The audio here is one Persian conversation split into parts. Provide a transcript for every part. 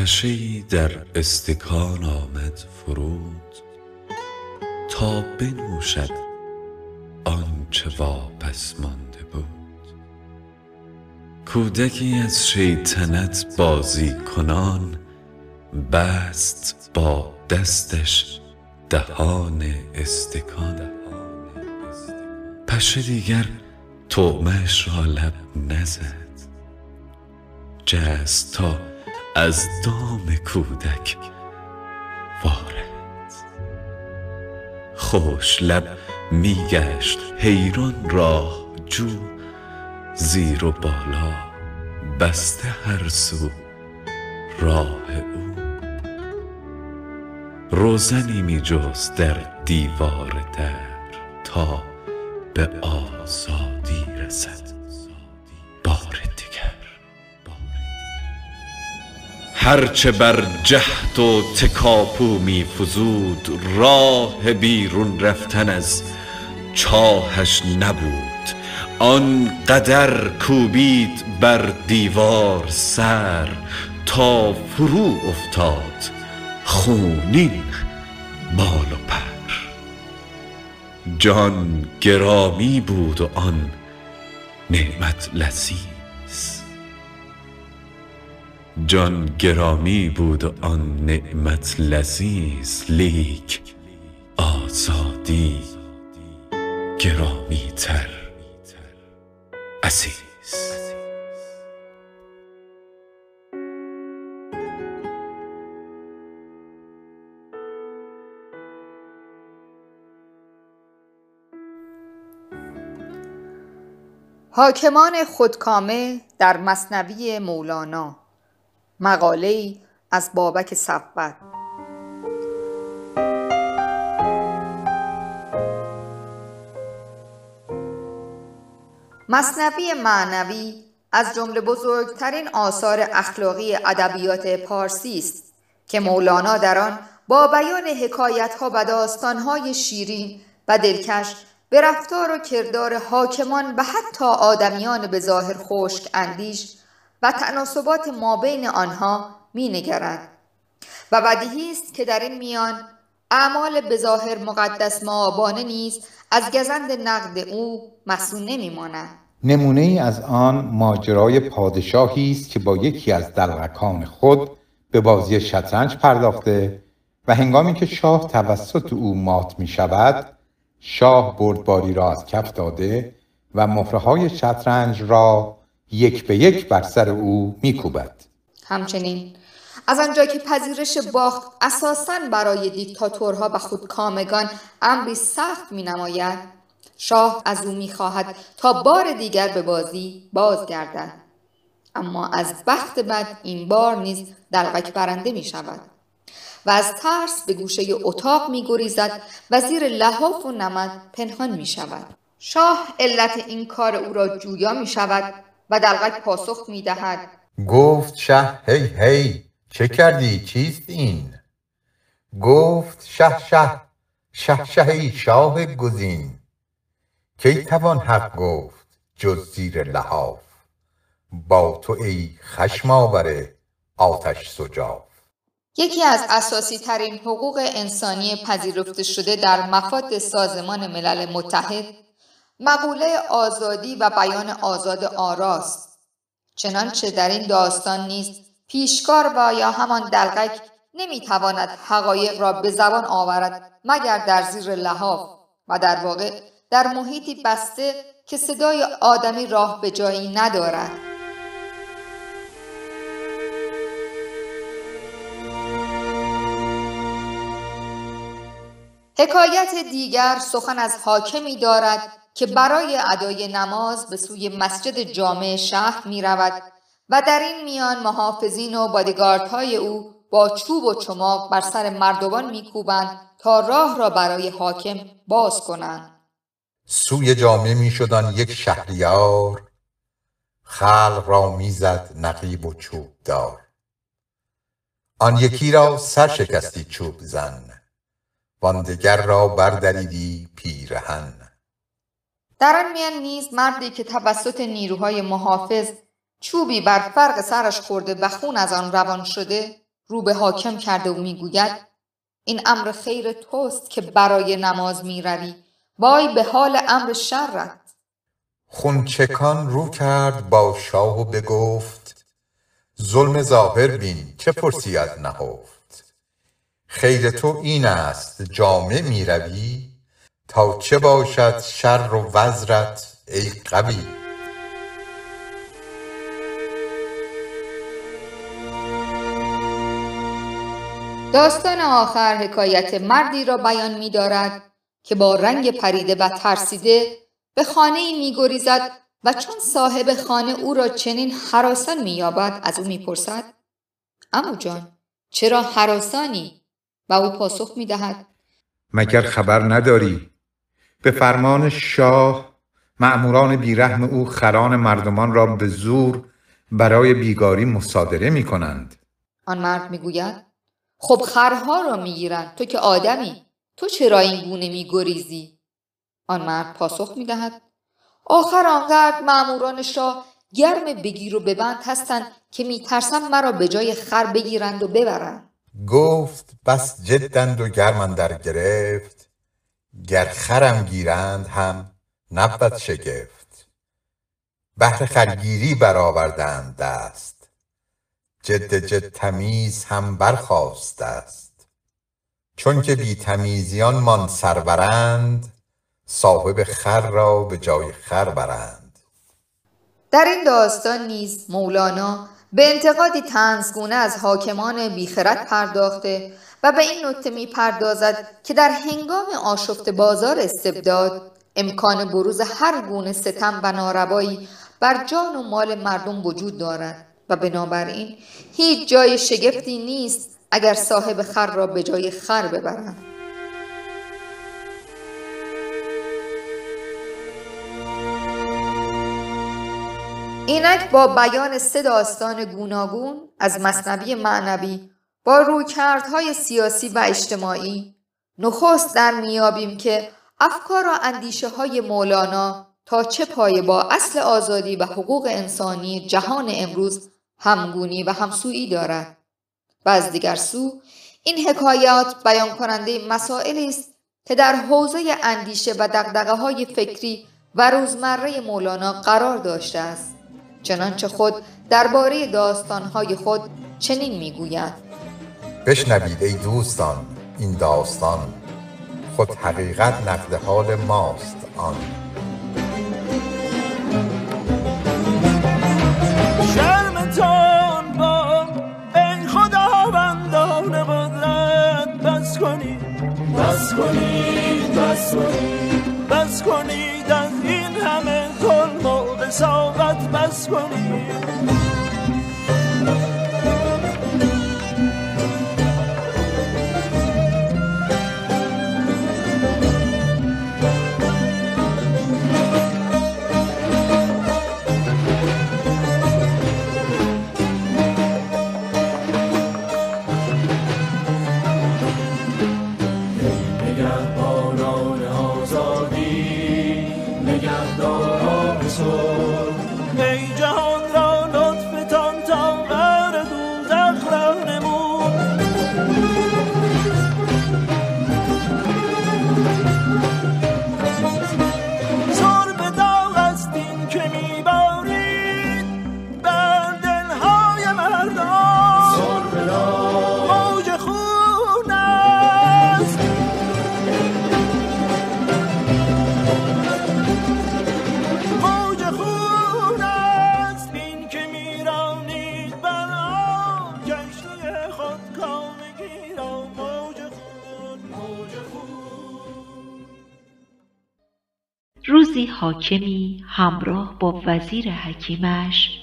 پشه در استکان آمد فرود تا بنوشد آنچه واپس مانده بود. کودکی از شیطنت بازی کنان بست با دستش دهان استکان. پشه دیگر طعمهش را لب نزد. جست تا از دام کودک وارد. خوش لب می گشت حیران راه جو زیر و بالا بسته هر سو راه او. روزنی می در دیوار در تا به آزادی رسد. هرچه بر جهد و تکاپو می فزود راه بیرون رفتن از چاهش نبود. آن قدر کوبید بر دیوار سر تا فرو افتاد خونین بال و پر. جان گرامی بود و آن نعمت لذیذ. جان گرامی بود آن نعمت لذیذ لیک آزادی گرامی تر عزیز. حاکمان خودکامه در مثنوی مولانا مقاله ای از بابک صفوت. مثنوی معنوی از جمله بزرگترین آثار اخلاقی ادبیات پارسی است که مولانا در آن با بیان حکایتها و داستانهای شیرین و دلکش به رفتار و کردار حاکمان و حتی آدمیان به ظاهر خشک اندیش و تناسبات مابین آنها می نگرد و بدیهی است که در این میان اعمال به ظاهر مقدس معابانه نیز از گزند نقد او مسون نمی ماند نمونه ای از آن ماجرای پادشاهی است که با یکی از دلغکان خود به بازی شطرنج پرداخته و هنگامی که شاه توسط او مات می شود شاه بردباری را از کف داده و مهرهای شطرنج را یک به یک بر سر او میکوبد همچنین از آنجا که پذیرش باخت اساساً برای دیکتاتورها و خودکامگان امری سخت می نماید شاه از او می خواهد تا بار دیگر به بازی بازگردد اما از بخت بد این بار نیز دلغک برنده می شود و از ترس به گوشه اتاق می گریزد و زیر لحاف و نمد پنهان می شود. شاه علت این کار او را جویا می شود و دلغک پاسخ می دهد گفت شه هی هی چه کردی؟ چیست این؟ گفت شه شه شه شه شاه گزین. کی توان حق گفت جز زیر لحاف؟ با تو ای خشم آور آتش سجاف. یکی از اساسی ترین حقوق انسانی پذیرفته شده در مفاد سازمان ملل متحد مقوله آزادی و بیان آزاد آراست. چنانچه در این داستان نیست پیشکار و یا همان دلغک نمی‌تواند حقایق را به زبان آورد مگر در زیر لحاف و در واقع در محیطی بسته که صدای آدمی راه به جایی ندارد. حکایت دیگر سخن از حاکمی دارد که برای ادای نماز به سوی مسجد جامع شهر می رود و در این میان محافظین و بادیگاردهای او با چوب و چماق بر سر مردمان میکوبند تا راه را برای حاکم باز کنند. سوی جامع می شدن یک شهریار خلق را می‌زد نقیب و چوب دار آن یکی را سر شکستی چوب زن واندگر را بردریدی پیرهن. در آن میان نیز مردی که توسط نیروهای محافظ چوبی بر فرق سرش خورده و خون از آن روان شده رو به حاکم کرده و می‌گوید این امر خیر توست که برای نماز می‌روی وای به حال امر شرت. خونچکان رو کرد با شاه و بگفت ظلم ظاهر بین چه پرسی از نهفت؟ خیر تو این است جامع می روی تا چه باشد شر و وزرت ای غوی داستان آخر حکایت مردی را بیان می دارد که با رنگ پریده و ترسیده به خانه می گریزد و چون صاحب خانه او را چنین حراسان می یابد از او می پرسد امو جان چرا حراسانی؟ و او پاسخ می دهد مگر خبر نداری به فرمان شاه مأموران بیرحم او خران مردمان را به زور برای بیگاری مصادره می کنند آن مرد می گوید خب خرها را می گیرند تو که آدمی تو چرا این گونه می گریزی؟ آن مرد پاسخ می دهد آخر آنقدر مأموران شاه گرم بگیر و ببند هستند که می ترسم مرا به جای خر بگیرند و ببرند. گفت بس جدند و گرم در گرفت. گر خرم گیرند هم نبود شگفت. بهر خرگیری برآوردند دست. جد جد تمیز هم برخاست است چون که بی تمیزیان مان سرورند صاحب خر را به جای خر برند. در این داستان نیز مولانا به انتقادی تنزگونه از حاکمان بیخرد پرداخته و به این نکته می پردازد که در هنگام آشفت بازار استبداد امکان بروز هر گونه ستم و ناروایی بر جان و مال مردم وجود دارد و بنابراین هیچ جای شگفتی نیست اگر صاحب خر را به جای خر ببرند. اینک با بیان سه داستان گوناگون از مصنوی معنوی با رویکردهای سیاسی و اجتماعی. نخست در میابیم که افکار و اندیشه های مولانا تا چه پایه با اصل آزادی و حقوق انسانی جهان امروز همگونی و همسویی دارد. و از دیگر سو این حکایات بیان کننده مسائلی است که در حوزه اندیشه و دقدقه های فکری و روزمره مولانا قرار داشته است. چنانچه خود درباره داستانهای خود چنین می‌گوید. بشنوید ای دوستان این داستان. خود حقیقت نقد حال ماست آن. شرمتان با ای خداوندان قدرت بس کنید بس کنید بس کنید بس کنید از این همه ظلم و بس کنید soul. حاکمی همراه با وزیر حکیمش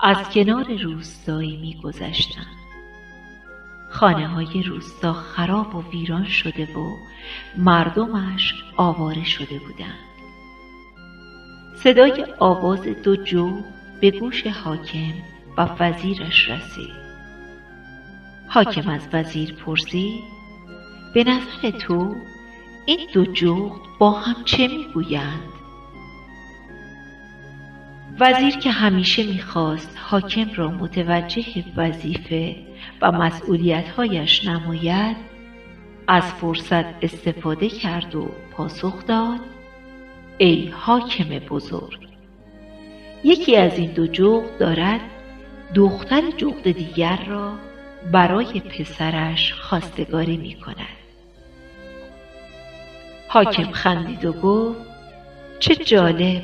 از کنار روستایی میگذشتند. خانه های روستا خراب و ویران شده و مردمش آواره شده بودند. صدای آواز دو جو به گوش حاکم و وزیرش رسید. حاکم از وزیر پرسید به نظر تو این دو جغد با هم چه می‌گویند؟ وزیر که همیشه می‌خواست حاکم را متوجه وظیفه و مسئولیتهایش نماید از فرصت استفاده کرد و پاسخ داد ای حاکم بزرگ یکی از این دو جغد دارد دختر جغد دیگر را برای پسرش خواستگاری می کند. حاکم خندید و گفت چه جالب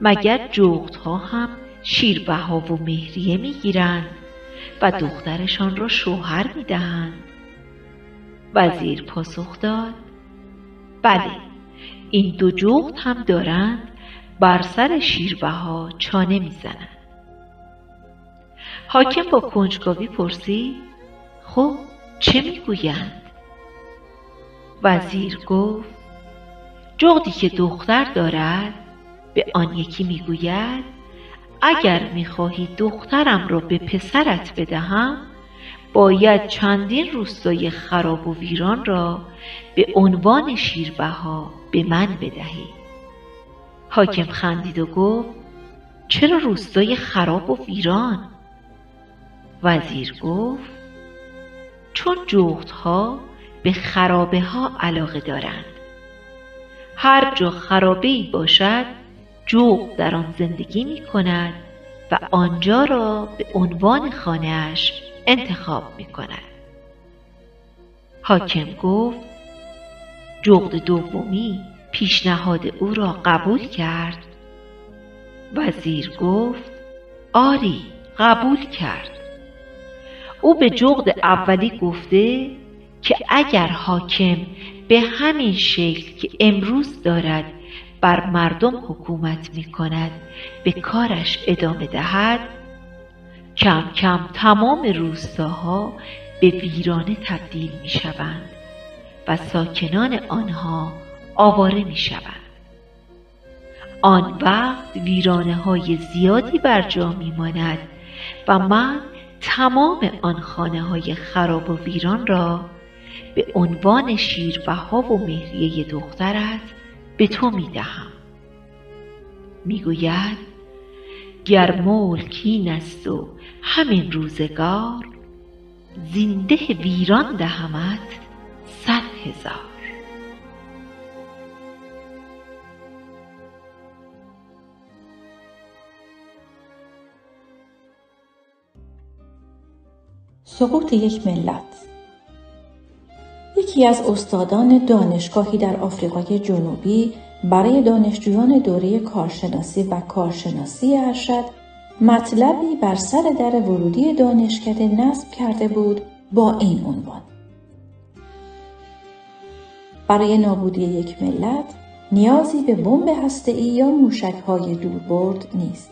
مگر جغدها هم شیربها و مهریه می‌گیرند و دخترشان را شوهر می‌دهند. وزیر پاسخ داد بله این دو جغد هم دارند بر سر شیربها چانه می‌زنند. حاکم با کنجکاوی پرسید خب چه می‌گویند؟ وزیر گفت جغدی که دختر دارد به آن یکی می‌گوید اگر می‌خواهی دخترم را به پسرت بدهم باید چندین روستای خراب و ویران را به عنوان شیربها به من بدهی. حاکم خندید و گفت چرا روستای خراب و ویران؟ وزیر گفت چون جغدها به خرابه ها علاقه دارند. هر جا خرابه ای باشد جغد در آن زندگی می کند و آنجا را به عنوان خانهاش انتخاب می کند. حاکم گفت جغد دومی پیشنهاد او را قبول کرد وزیر گفت آری قبول کرد او به جغد اولی گفته که اگر حاکم به همین شکل که امروز دارد بر مردم حکومت می کند به کارش ادامه دهد کم کم تمام روستاها به ویرانه تبدیل می شوند و ساکنان آنها آواره می شوند. آن وقت ویرانه های زیادی بر جا می ماند و من تمام آن خانه های خراب و ویران را به عنوان شیربها و مهریه دخترت به تو می دهم. می گوید گر ملک این است و همین روزگار زنده ویران دهمت صد هزار سقوط یک ملت یکی از استادان دانشگاهی در آفریقای جنوبی برای دانشجویان دوره کارشناسی و کارشناسی ارشد مطلبی بر سر در ورودی دانشکده نصب کرده بود با این عنوان. برای نابودی یک ملت نیازی به بمب هسته‌ای یا موشک‌های دوربرد نیست.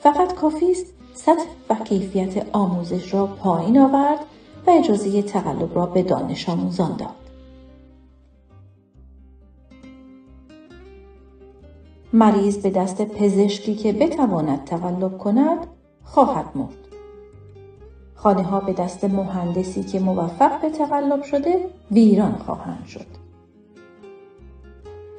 فقط کافی است سطح و کیفیت آموزش را پایین آورد اجازه تقلب را به دانش آموزان داد. مریض به دست پزشکی که بتواند تقلب کند خواهد مرد. خانه ها به دست مهندسی که موفق به تقلب شده ویران خواهند شد.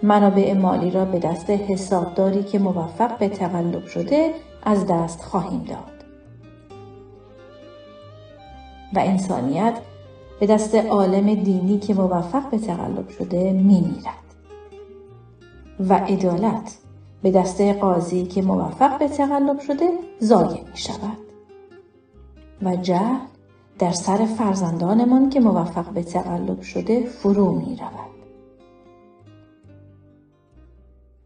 منابع مالی را به دست حسابداری که موفق به تقلب شده از دست خواهیم داد. و انسانیت به دست عالم دینی که موفق به تقلب شده می میرد. و عدالت به دست قاضی که موفق به تقلب شده ضایع می شود. و جهل در سر فرزندانمان که موفق به تقلب شده فرو می رود.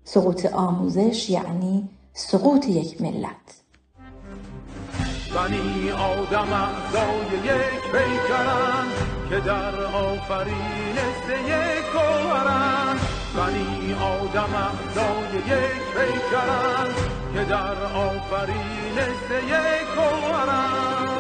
سقوط آموزش یعنی سقوط یک ملت. بنی آدم اعضای یک پیکرن که در آفرینش یک گوهرن بنی آدم اعضای یک پیکرن که در آفرینش یک گوهرن